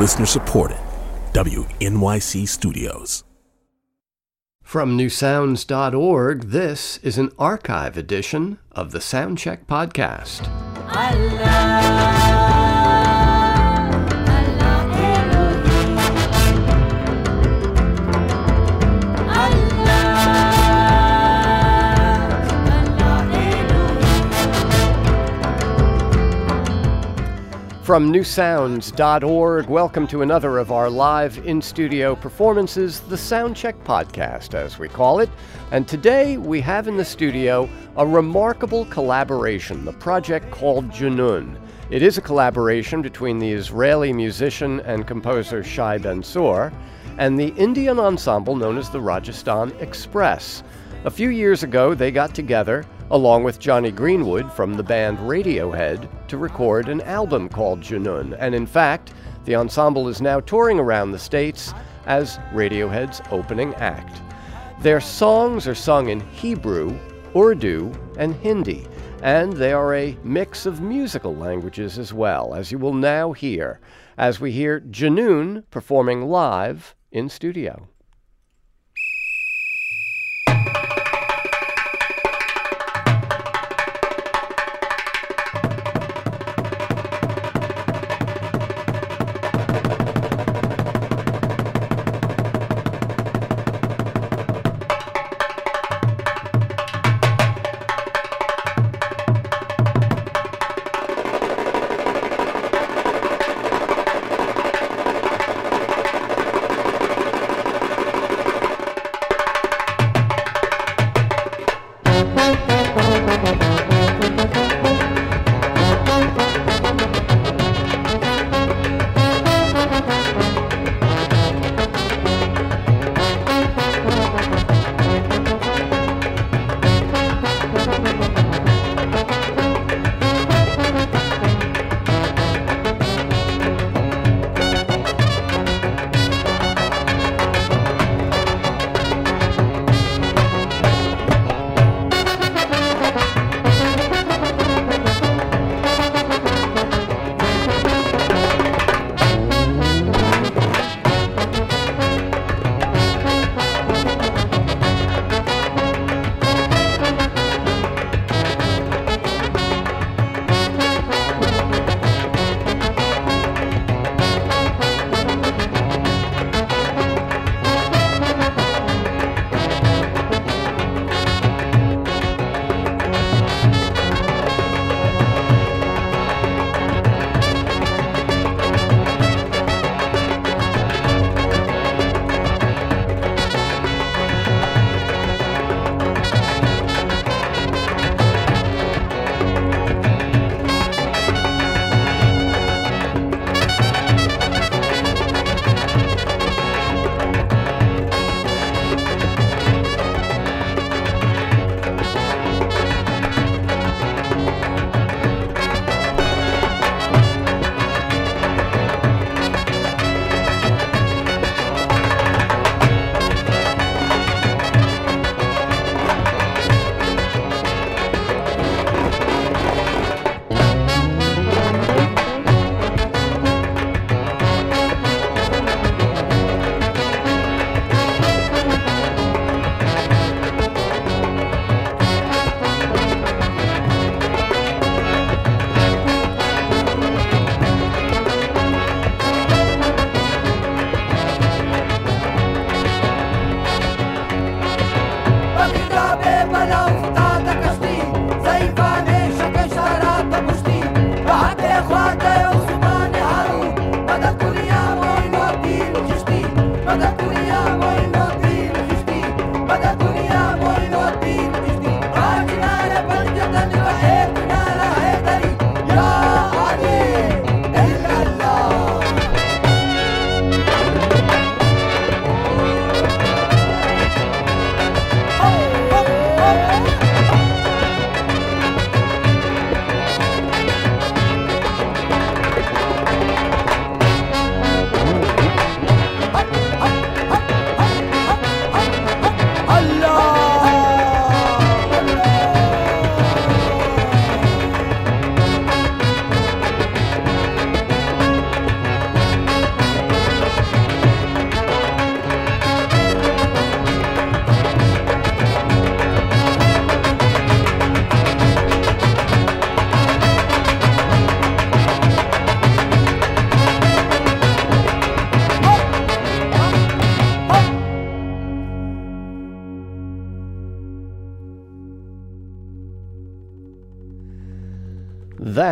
Listener supported. WNYC Studios. From newsounds.org, this is an archive edition of the Soundcheck Podcast. From newsounds.org, welcome to another of our live in studio performances, the Soundcheck Podcast, as we call it. And today we have in the studio a remarkable collaboration, the project called Junun. It is a collaboration between the Israeli musician and composer Shye Ben Tzur and the Indian ensemble known as the Rajasthan Express. A few years ago, they got together along with Jonny Greenwood from the band Radiohead, to record an album called Junun. And in fact, the ensemble is now touring around the States as Radiohead's opening act. Their songs are sung in Hebrew, Urdu, and Hindi, and they are a mix of musical languages as well, as you will now hear, as we hear Junun performing live in studio.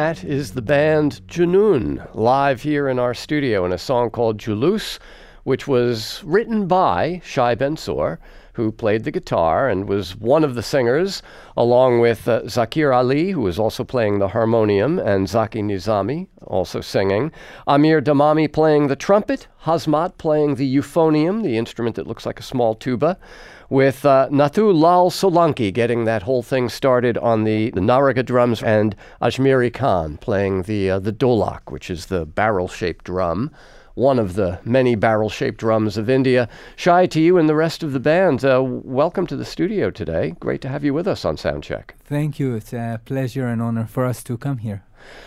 That is the band Junun, live here in our studio in a song called Julus, which was written by Shye Ben Tzur, who played the guitar and was one of the singers, along with uh, Zakir Ali, who was also playing the harmonium, and Zaki Nizami, also singing. Amir Damami playing the trumpet, Hazmat playing the euphonium, the instrument that looks like a small tuba with uh, Nathu Lal Solanki getting that whole thing started on the, the Nagara drums, and Ajmiri Khan playing the uh, the dholak, which is the barrel-shaped drum, one of the many barrel-shaped drums of India. Shye to you and the rest of the band, uh, welcome to the studio today. Great to have you with us on Soundcheck. Thank you. It's a pleasure and honor for us to come here.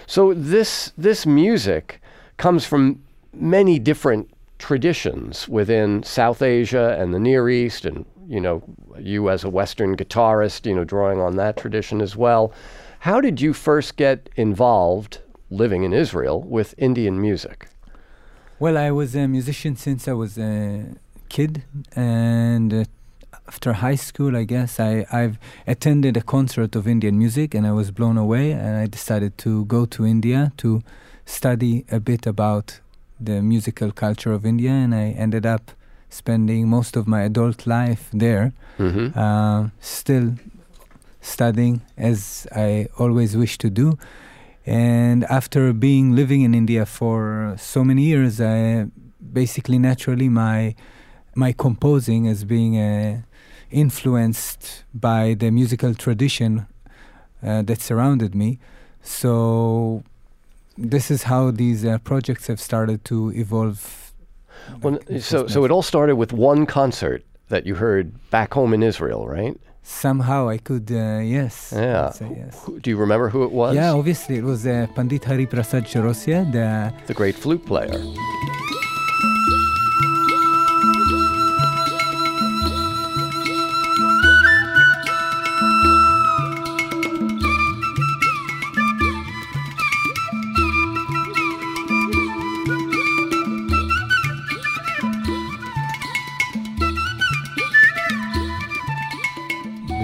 So this this music comes from many different traditions within South Asia and the Near East and you know, you as a Western guitarist, you know, drawing on that tradition as well. How did you first get involved, living in Israel, with Indian music? Well, I was a musician since I was a kid, and uh, after high school, I guess I I've attended a concert of Indian music, and I was blown away, and I decided to go to India to study a bit about the musical culture of India, and I ended up spending most of my adult life there, mm-hmm. uh, still studying as I always wish to do. And after being living in India for so many years, I basically naturally my my composing as being uh, influenced by the musical tradition uh, that surrounded me. So this is how these uh, projects have started to evolve well, so, so it all started with one concert that you heard back home in Israel, right? Somehow I could, uh, yes. Yeah. yes. do you remember who it was? Yeah, obviously it was uh, Pandit Hari Prasad Chaurasia, the the great flute player.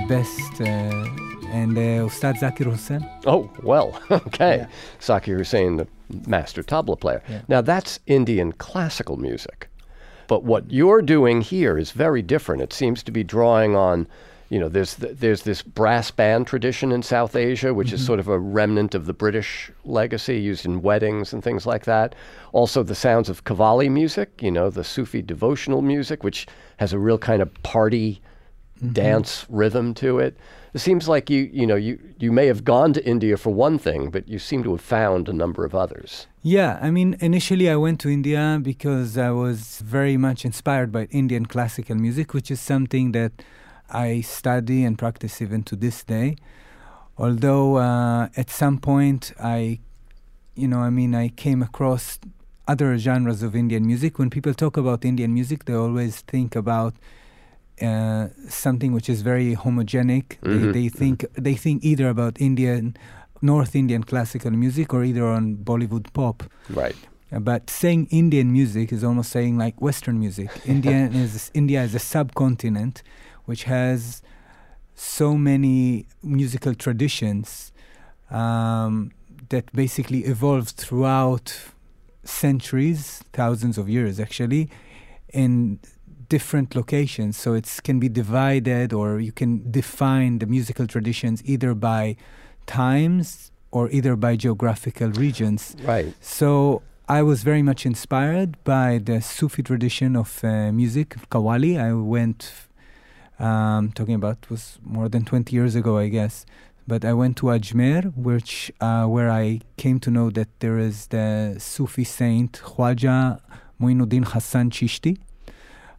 Best, uh, and uh, Ustad Zakir Hussain. Oh, well, okay. Yeah. Zakir Hussain, the master tabla player. Yeah. Now, that's Indian classical music. But what you're doing here is very different. It seems to be drawing on, you know, there's, th- there's this brass band tradition in South Asia, which mm-hmm. is sort of a remnant of the British legacy used in weddings and things like that. Also, the sounds of Qawwali music, you know, the Sufi devotional music, which has a real kind of party mm-hmm. dance rhythm to it. It seems like you you know you you may have gone to India for one thing, but you seem to have found a number of others. Yeah, I mean, initially I went to India because I was very much inspired by Indian classical music, which is something that I study and practice even to this day. Although uh, at some point I, you know, I mean, I came across other genres of Indian music. When people talk about Indian music, they always think about uh, something which is very homogenic. Mm-hmm. They, they, think they think either about Indian, North Indian classical music or either on Bollywood pop. Right. Uh, but saying Indian music is almost saying like Western music. Indian is India is a subcontinent which has so many musical traditions um, that basically evolved throughout centuries, thousands of years actually, in different locations. So it can be divided, or you can define the musical traditions either by times or either by geographical regions. Right. So I was very much inspired by the Sufi tradition of uh, music, Qawwali. I went, um, talking about was more than 20 years ago, I guess. But I went to Ajmer, which uh, where I came to know that there is the Sufi saint Khwaja Muinuddin Hassan Chishti,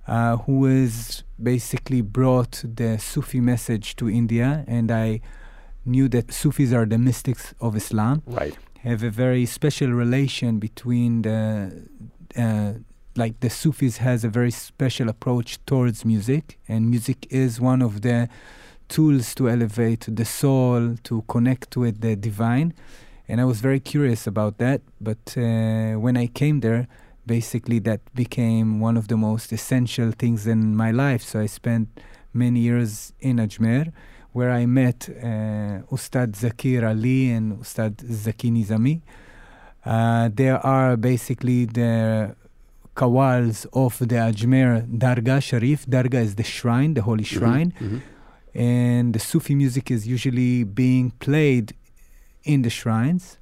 uh, who has basically brought the Sufi message to India, and I knew that Sufis are the mystics of Islam. Right. Have a very special relation between the, uh, like the Sufis has a very special approach towards music, and music is one of the tools to elevate the soul, to connect with the divine. And I was very curious about that. But uh, when I came there, basically that became one of the most essential things in my life. So I spent many years in Ajmer, where I met uh, Ustad Zakir Ali and Ustad Zaki Nizami. Uh, there are basically the qawwals of the Ajmer Dargah Sharif. Dargah is the shrine, the holy Mm-hmm. shrine. And the Sufi music is usually being played in the shrines.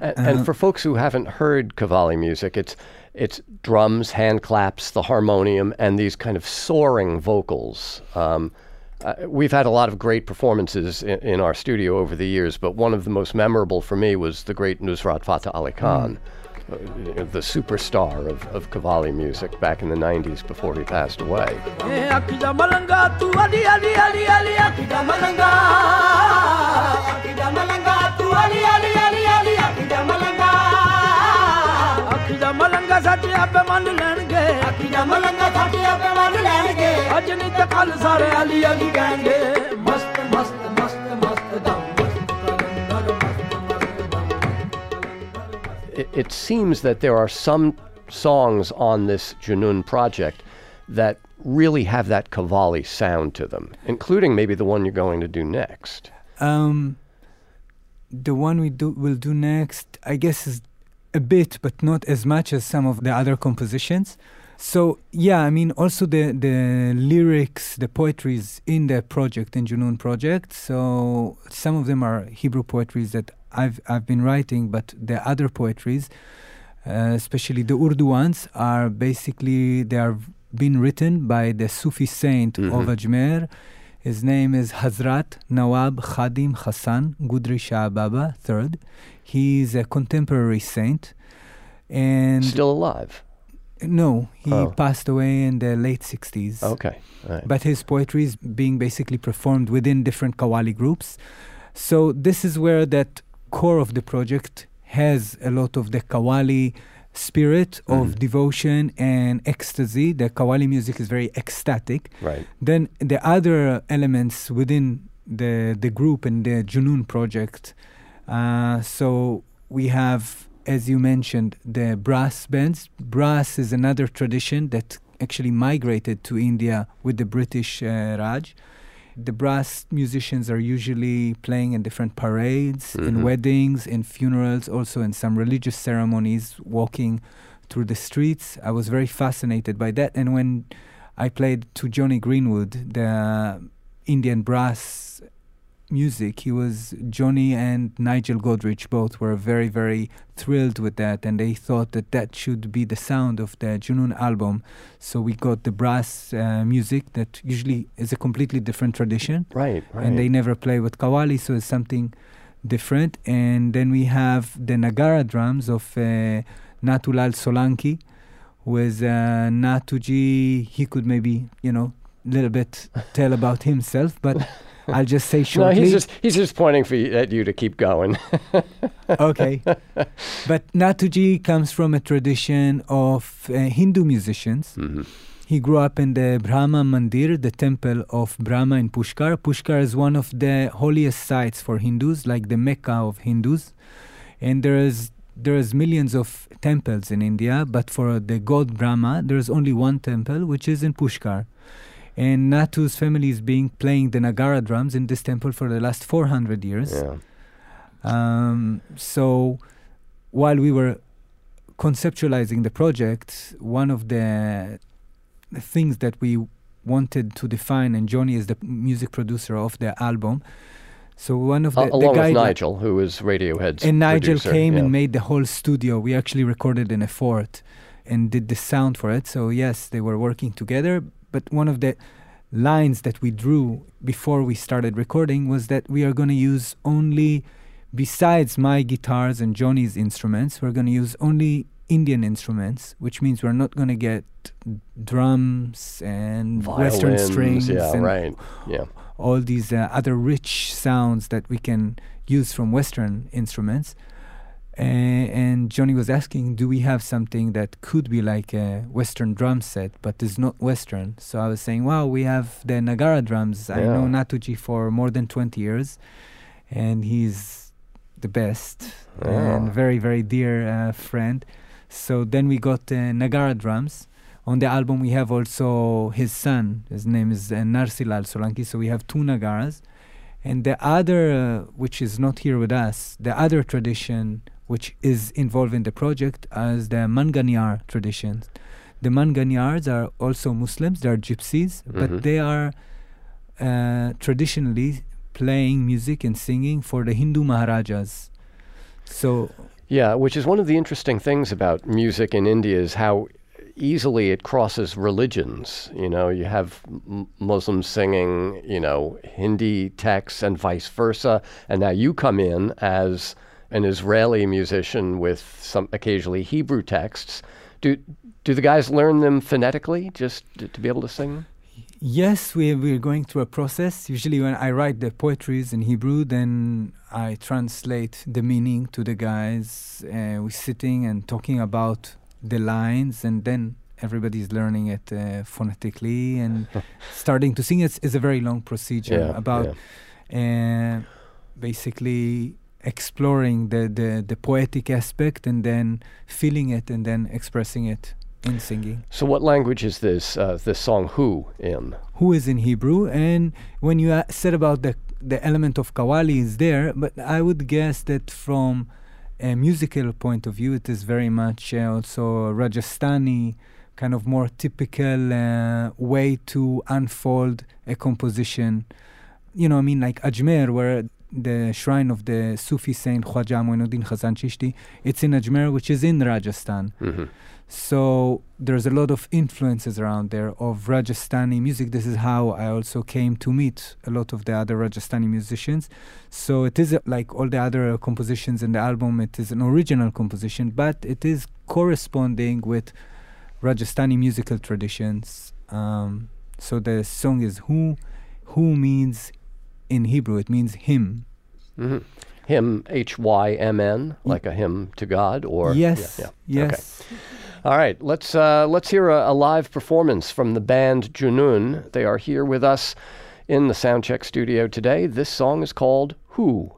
And, and Uh, for folks who haven't heard Qawwali music, it's it's drums, hand claps, the harmonium, and these kind of soaring vocals. Um, uh, we've had a lot of great performances in, in our studio over the years, but one of the most memorable for me was the great Nusrat Fateh Ali Khan, uh, the superstar of, of Qawwali music back in the 90s before he passed away. ਆਪੇ ਮੰਨ ਲੈਣਗੇ। ਅੱਖੀਆਂ ਮਲੰਗਾ ਆਪੇ ਮੰਨ ਲੈਣਗੇ। ਅੱਜ ਨਹੀਂ ਤਾਂ ਕੱਲ ਸਾਰੇ ਅਲੀ ਅਲੀ ਕਹਿੰਦੇ ਮਸਤ ਮਸਤ ਮਸਤ ਮਸਤ ਦਮ It seems that there are some songs on this Junun project that really have that Qawwali sound to them, including maybe the one you're going to do next. Um, the one we do will do next, I guess, is a bit, but not as much as some of the other compositions. So yeah, I mean, also the the lyrics, the poetries in the project, in Junun project. So some of them are Hebrew poetries that I've I've been writing, but the other poetries, uh, especially the Urdu ones, are basically they are been written by the Sufi saint of Ajmer. His name is Hazrat Nawab Khadim Hassan Gudri Shah Baba III. He's a contemporary saint. And Still alive. no, he Oh. passed away in the late 60s. Okay. right. But his poetry is being basically performed within different Qawwali groups. So this is where that core of the project has a lot of the Qawwali spirit of devotion and ecstasy. The Qawwali music is very ecstatic. Right. Then the other elements within the the group and the Junun project. Uh, so we have, as you mentioned, the brass bands. Brass is another tradition that actually migrated to India with the British uh, Raj. The brass musicians are usually playing in different parades, in mm-hmm. weddings, in funerals, also in some religious ceremonies, walking through the streets. I was very fascinated by that. And when I played to Jonny Greenwood, the Indian brass music, he was Jonny and Nigel Godrich both were very, very thrilled with that, and they thought that that should be the sound of the Junun album. So we got the brass uh, music that usually is a completely different tradition Right. Right. and they never play with Qawwali, so it's something different. And then we have the nagara drums of uh, Nathu Lal Solanki, who is uh, Natuji. He could maybe, you know, a little bit tell about himself, but I'll just say no, he's just he's just pointing for you, at you to keep going. okay. But Natuji comes from a tradition of uh, Hindu musicians. He grew up in the Brahma Mandir, the temple of Brahma in Pushkar. Pushkar is one of the holiest sites for Hindus, like the Mecca of Hindus. And there is there is millions of temples in India, but for the god Brahma, there is only one temple, which is in Pushkar. And Natu's family is being playing the Nagara drums in this temple for the last 400 years. yeah. Um, so while we were conceptualizing the project, one of the things that we wanted to define, and Jonny is the music producer of the album. So one of the, A- the along with Nigel, who is Radiohead's and Nigel producer, came yeah. and made the whole studio. We actually recorded in a fort and did the sound for it. So yes, they were working together. But one of the lines that we drew before we started recording was that we are going to use only, besides my guitars and Jonny's instruments, we're going to use only Indian instruments, which means we're not going to get drums and Western strings Yeah. and Right. Yeah. all these uh, other rich sounds that we can use from Western instruments. Uh, and Jonny was asking, do we have something that could be like a Western drum set, but is not Western? So I was saying, wow, we have the Nagara drums. I know Yeah. Natuji for more than 20 years, and he's the best Yeah. and very, very dear uh, friend. So then we got uh, Nagara drums. On the album, we have also his son. His name is uh, Narsilal Solanki. So we have two Nagaras. And the other, uh, which is not here with us, the other tradition which is involved in the project as the Manganyar tradition. The Manganyars are also Muslims, they are gypsies, Mhm. but they are uh, traditionally playing music and singing for the Hindu Maharajas. So, Yeah, which is one of the interesting things about music in India is how easily it crosses religions. You know, you have m- Muslims singing, you know, Hindi texts and vice versa, and now you come in as an Israeli musician with some occasionally Hebrew texts. Do do the guys learn them phonetically just to, to be able to sing? Yes, we we're going through a process. Usually, when I write the poetries in Hebrew, then I translate the meaning to the guys. Uh, we're sitting and talking about the lines, and then everybody's learning it uh, phonetically and starting to sing. It's is a very long procedure Yeah, about uh, basically exploring the, the the poetic aspect and then feeling it and then expressing it in singing So, what language is this uh, this song "Who" in? who is in Hebrew. And when you uh, said about the the element of Qawwali is there, but I would guess that from a musical point of view, it is very much uh, also Rajasthani, kind of more typical uh, way to unfold a composition. You know, I mean, like Ajmer, where the shrine of the Sufi saint Khwaja Muinuddin Hassan Chishti, it's in Ajmer, which is in Rajasthan. hmm So there's a lot of influences around there of Rajasthani music. This is how I also came to meet a lot of the other Rajasthani musicians. So it is uh, like all the other compositions in the album, it is an original composition, but it is corresponding with Rajasthani musical traditions. Um, so the song is Who, Who means in Hebrew, it means him. hmm Hymn, H Y M N, like a hymn to God, or yes, yeah, yeah. Okay. yes. All right, let's uh, let's hear a, a live performance from the band Junun. They are here with us in the Soundcheck studio today. This song is called "Who."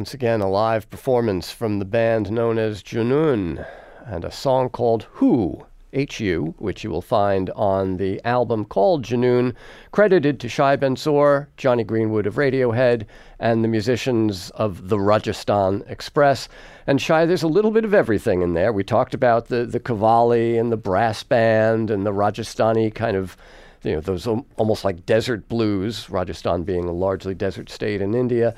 Once again, a live performance from the band known as Junun and a song called Who, H-U, which you will find on the album called Junun, credited to Shai Bensor, Jonny Greenwood of Radiohead, and the musicians of the Rajasthan Express. And Shye, there's a little bit of everything in there. We talked about the, the Qawwali and the brass band and the Rajasthani kind of you know, those almost like desert blues, Rajasthan being a largely desert state in India.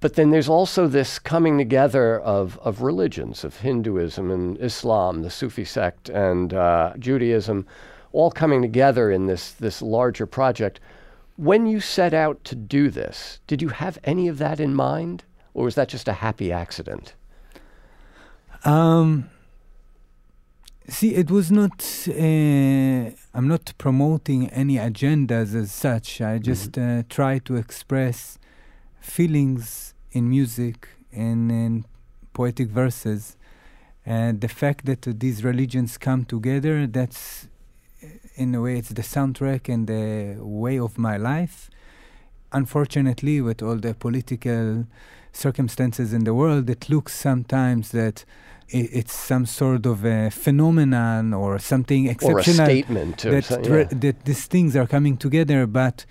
But then there's also this coming together of, of religions, of Hinduism and Islam, the Sufi sect, and uh, Judaism, all coming together in this, this larger project. When you set out to do this, did you have any of that in mind? Or was that just a happy accident? Um, see, it was not. Uh, I'm not promoting any agendas as such. I just uh, try to express feelings in music and in poetic verses. And the fact that uh, these religions come together, that's uh, in a way, it's the soundtrack and the way of my life. Unfortunately, with all the political circumstances in the world, it looks sometimes that i- it's some sort of a phenomenon or something Or a exceptional statement? That, yeah. that these things are coming together, but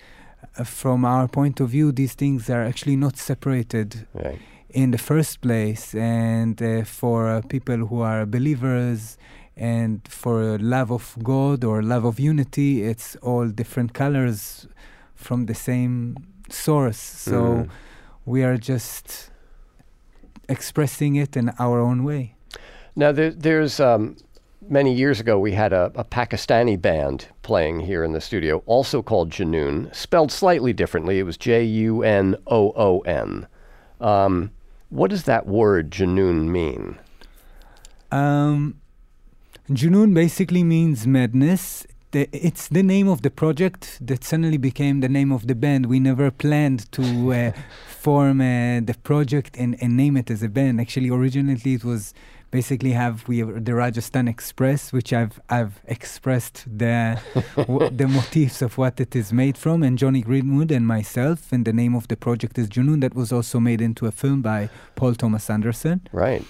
from our point of view, these things are actually not separated Right. in the first place. And uh, for uh, people who are believers and for love of God or love of unity, it's all different colors from the same source. So Mm. we are just expressing it in our own way. Now, there, there's um, many years ago we had a, a Pakistani band playing here in the studio, also called Junoon, spelled slightly differently. It was J U N O O N. Um, what does that word Junoon mean? Um, Junoon basically means madness. The, it's the name of the project that suddenly became the name of the band. We never planned to uh, form uh, the project and, and name it as a band. Actually, originally it was basically have we have the Rajasthan Express, which I've I've expressed the w- the motifs of what it is made from, and Jonny Greenwood and myself. And the name of the project is Junun. That was also made into a film by Paul Thomas Anderson. Right.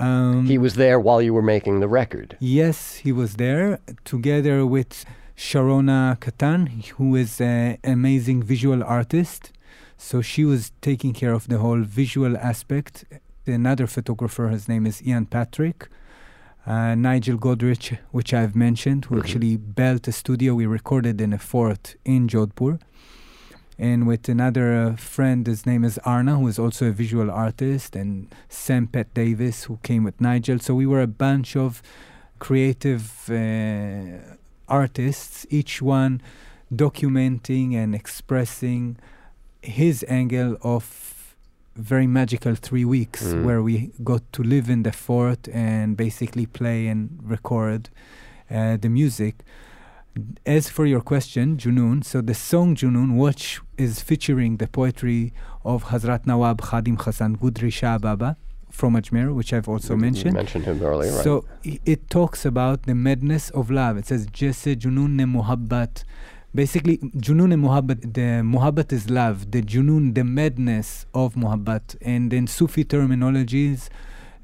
Um, He was there while you were making the record. Yes, he was there together with Sharona Katan, who is an amazing visual artist. So she was taking care of the whole visual aspect. Another photographer, his name is Ian Patrick. Uh, Nigel Godrich, which I've mentioned, who Mhm. actually built a studio. We recorded in a fort in Jodhpur. And with another uh, friend, his name is Arna, who is also a visual artist, and Sam Petts-Davies, who came with Nigel. So we were a bunch of creative uh, artists, each one documenting and expressing his angle of very magical three weeks Mm. where we got to live in the fort and basically play and record uh, the music. As for your question, Junoon, so the song Junun, which is featuring the poetry of Hazrat Nawab Khadim Hassan Gudri Shah Baba from Ajmer, which I've also You mentioned. mentioned him earlier, right? So it talks about the madness of love. It says, Jesse Junoon ne muhabbat. Basically, Junoon and muhabbat, the muhabbat is love. The Junoon, the madness of muhabbat. And in Sufi terminologies,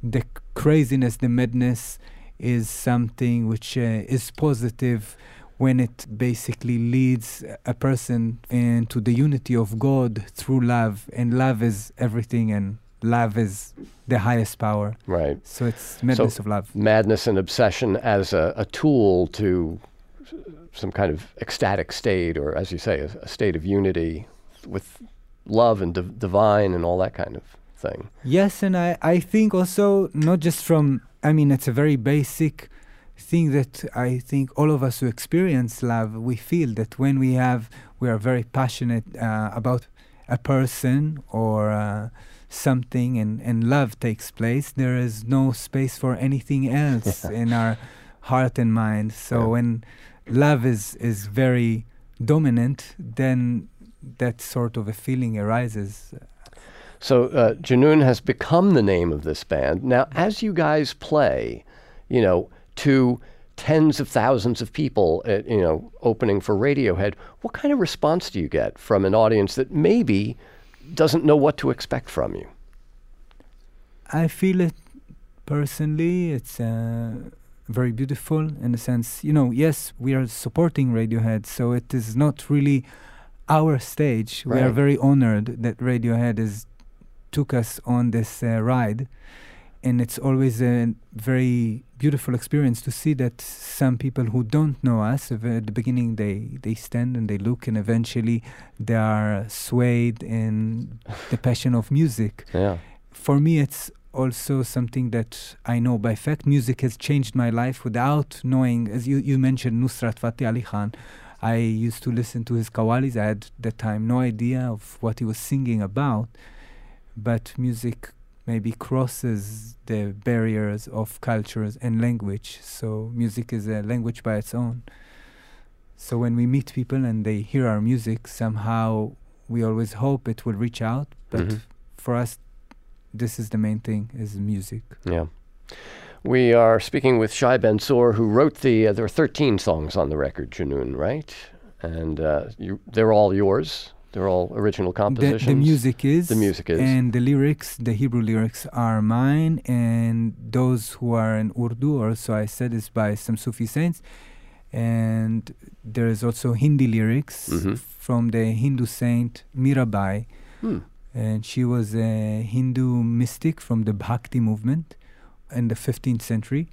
the craziness, the madness is something which uh, is positive when it basically leads a person into the unity of God through love. And love is everything, and love is the highest power. right. So it's madness of love. Madness and obsession as a, a tool to some kind of ecstatic state, or as you say, a, a state of unity with love and div- divine and all that kind of thing. Yes, and I, I think also not just from, I mean, it's a very basic thing that I think all of us who experience love, we feel that when we have, we are very passionate uh, about a person or uh, something and, and love takes place, there is no space for anything else in our heart and mind. So Yeah. when love is, is very dominant, then that sort of a feeling arises. So uh, Junun has become the name of this band. Now, as you guys play, you know, to tens of thousands of people, at, you know, opening for Radiohead, what kind of response do you get from an audience that maybe doesn't know what to expect from you? I feel it personally. It's uh, very beautiful in the sense, you know, yes, we are supporting Radiohead, so it is not really our stage. We are very honored that Radiohead has took us on this uh, ride, and it's always a very beautiful experience to see that some people who don't know us at the beginning they they stand and they look and eventually they are swayed in the passion of music Yeah. for me it's also something that I know by fact. Music has changed my life without knowing as you, you mentioned Nusrat Fateh Ali Khan. I used to listen to his qawwalis I had at that time no idea of what he was singing about. But music maybe crosses the barriers of cultures and language. So music is a language by its own. So when we meet people and they hear our music somehow we always hope it will reach out. But Mhm. for us this is the main thing is music Yeah. We are speaking with Shye Ben Tzur, who wrote the. Uh, there are 13 songs on the record, Junun, right? And uh, you, they're all yours. They're all original the, compositions. the music is The music is. and the lyrics the hebrew lyrics are mine and those who are in urdu also i said is by some sufi saints and there is also hindi lyrics Mhm. from the hindu saint mirabai Hmm. And she was a hindu mystic from the bhakti movement in the 15th century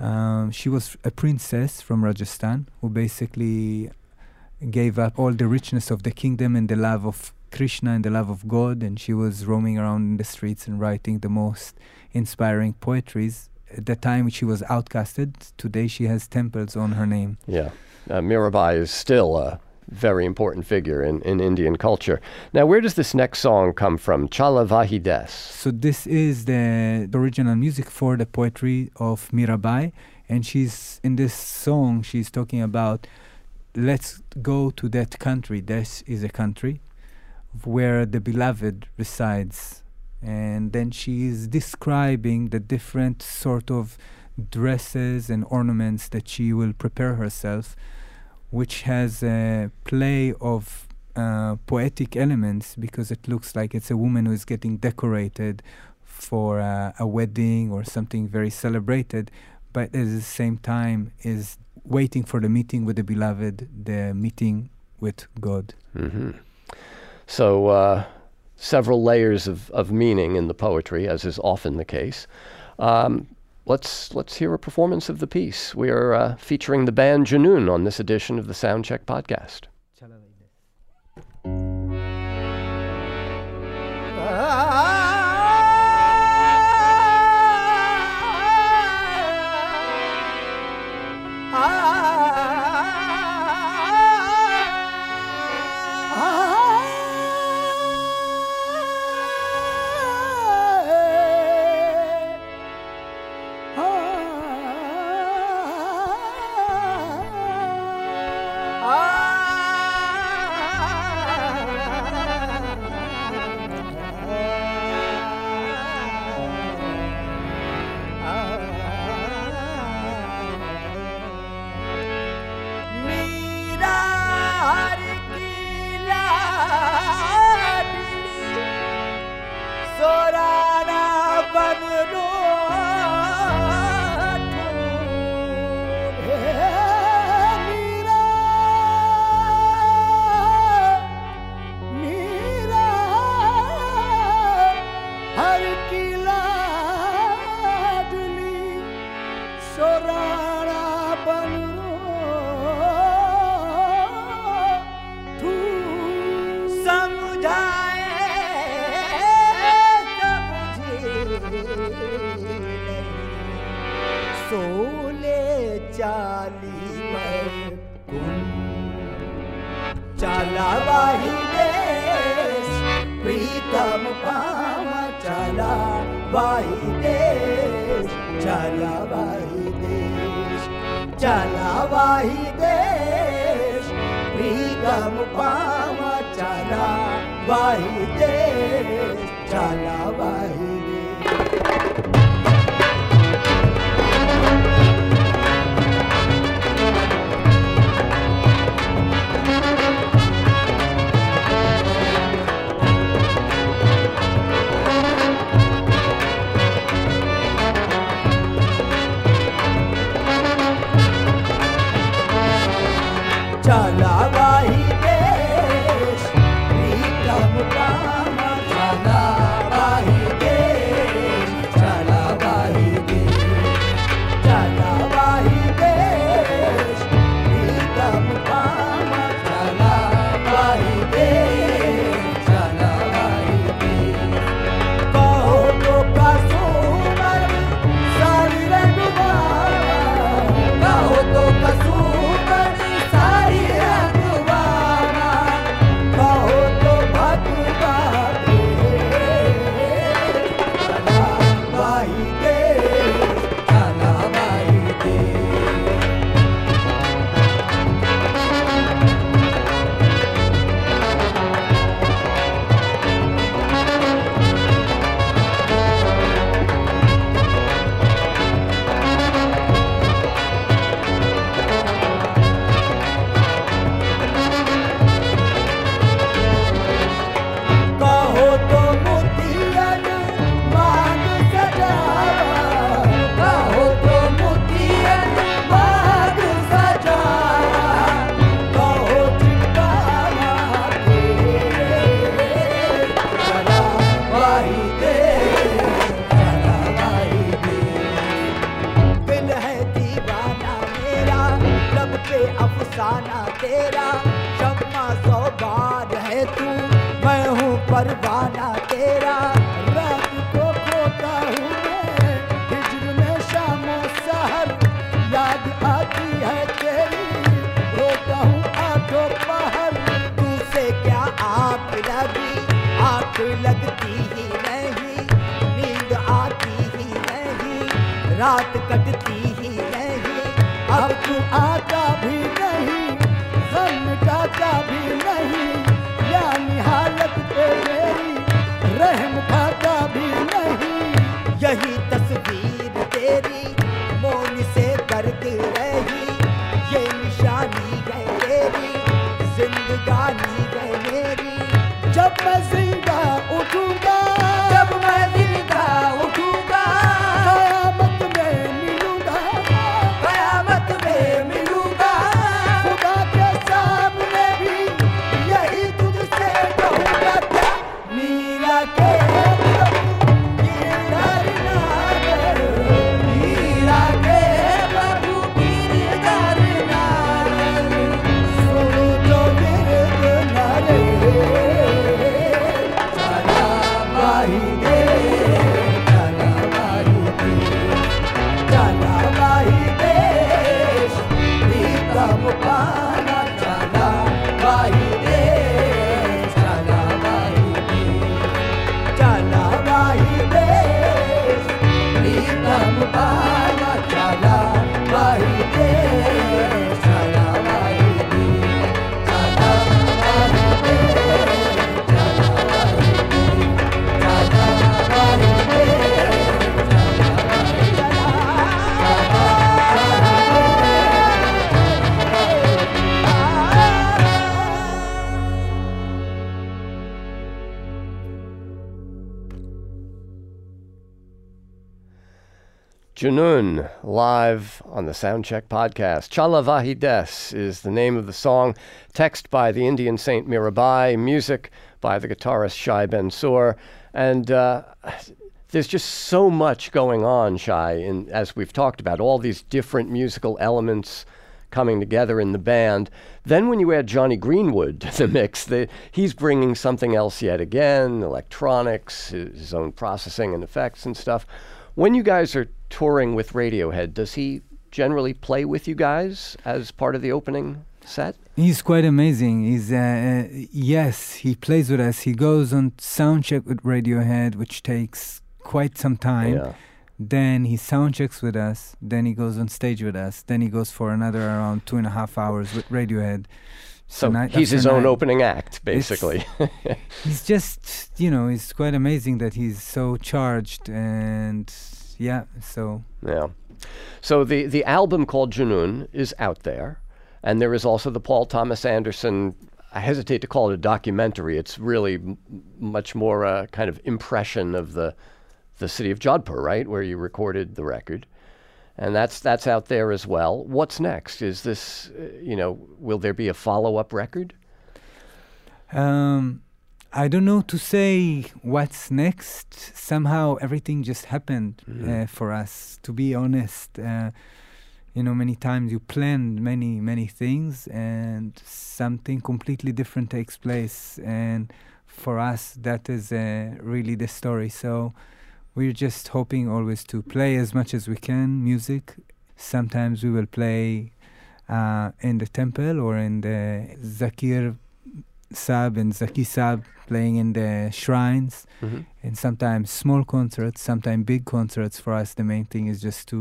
um, she was a princess from rajasthan who basically gave up all the richness of the kingdom and the love of Krishna and the love of God, and she was roaming around in the streets and writing the most inspiring poetries. At that time, she was outcasted. Today, she has temples on her name. Yeah. Uh, Mirabai is still a very important figure in, in Indian culture. Now, where does this next song come from? Chala Vahi Des. So this is the original music for the poetry of Mirabai, and she's in this song. She's talking about let's go to that country. This is a country where the beloved resides, and then she is describing the different sort of dresses and ornaments that she will prepare herself, which has a play of uh, poetic elements because it looks like it's a woman who is getting decorated for uh, a wedding or something very celebrated, but at the same time is waiting for the meeting with the beloved, the meeting with God. hmm So, uh, several layers of, of meaning in the poetry, as is often the case. Um, let's let's hear a performance of the piece. We are uh, featuring the band Junun on this edition of the Soundcheck podcast. अफसाना तेरा शम्मा सौ बार है तू। मैं हूँ परवाना तेरा, रात को खोता हूँ मैं। में शामो सहर, याद आती है तेरी। रोता हूँ आठों पहर, तुझसे क्या आप लगी? आँख लगती ही नहीं, नींद आती ही नहीं। रात कटती Junun, live on the Soundcheck podcast. Chala Vahi Des is the name of the song, text by the Indian saint Mirabai, music by the guitarist Shye Ben Tzur. And uh, there's just so much going on, Shye, in, as we've talked about, all these different musical elements coming together in the band. Then when you add Jonny Greenwood to the mix, the, he's bringing something else yet again, electronics, his, his own processing and effects and stuff. When you guys are touring with Radiohead, does he generally play with you guys as part of the opening set? He's quite amazing. He's uh, uh, yes, he plays with us. He goes on sound check with Radiohead, which takes quite some time. Yeah. Then he sound checks with us. Then he goes on stage with us. Then he goes for another around two and a half hours with Radiohead. So night he's his after own night. opening act, basically. He's just, you know, it's quite amazing that he's so charged and yeah. So yeah. So the, the album called Junun is out there. And there is also the Paul Thomas Anderson, I hesitate to call it a documentary. It's really m- much more a kind of impression of the, the city of Jodhpur, right, where you recorded the record. And that's, that's out there as well. What's next? Is this, uh, you know, will there be a follow up record? Um, I don't know to say what's next. Somehow everything just happened uh, for us. To be honest, uh, you know, many times you plan many many things, and something completely different takes place. And for us, that is uh, really the story. So we're just hoping always to play as much as we can music. Sometimes we will play uh, in the temple or in the Zakir Sab and Zaki Sab playing in the shrines Mhm. and sometimes small concerts, sometimes big concerts. For us, the main thing is just to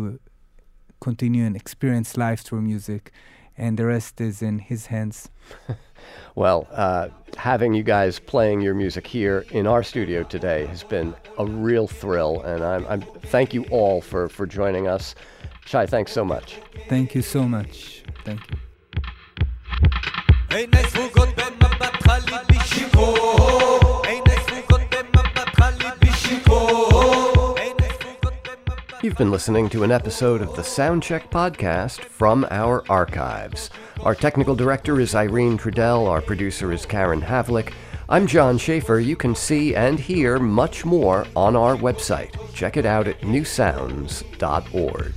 continue and experience life through music, and the rest is in His hands. Well, uh, having you guys playing your music here in our studio today has been a real thrill, and I'm, I'm thank you all for, for joining us. Shye, thanks so much. Thank you so much. Thank you. You've been listening to an episode of the Soundcheck podcast from our archives. Our technical director is Irene Trudel, our producer is Caryn Havlik. I'm John Schaefer. You can see and hear much more on our website. Check it out at newsounds.org.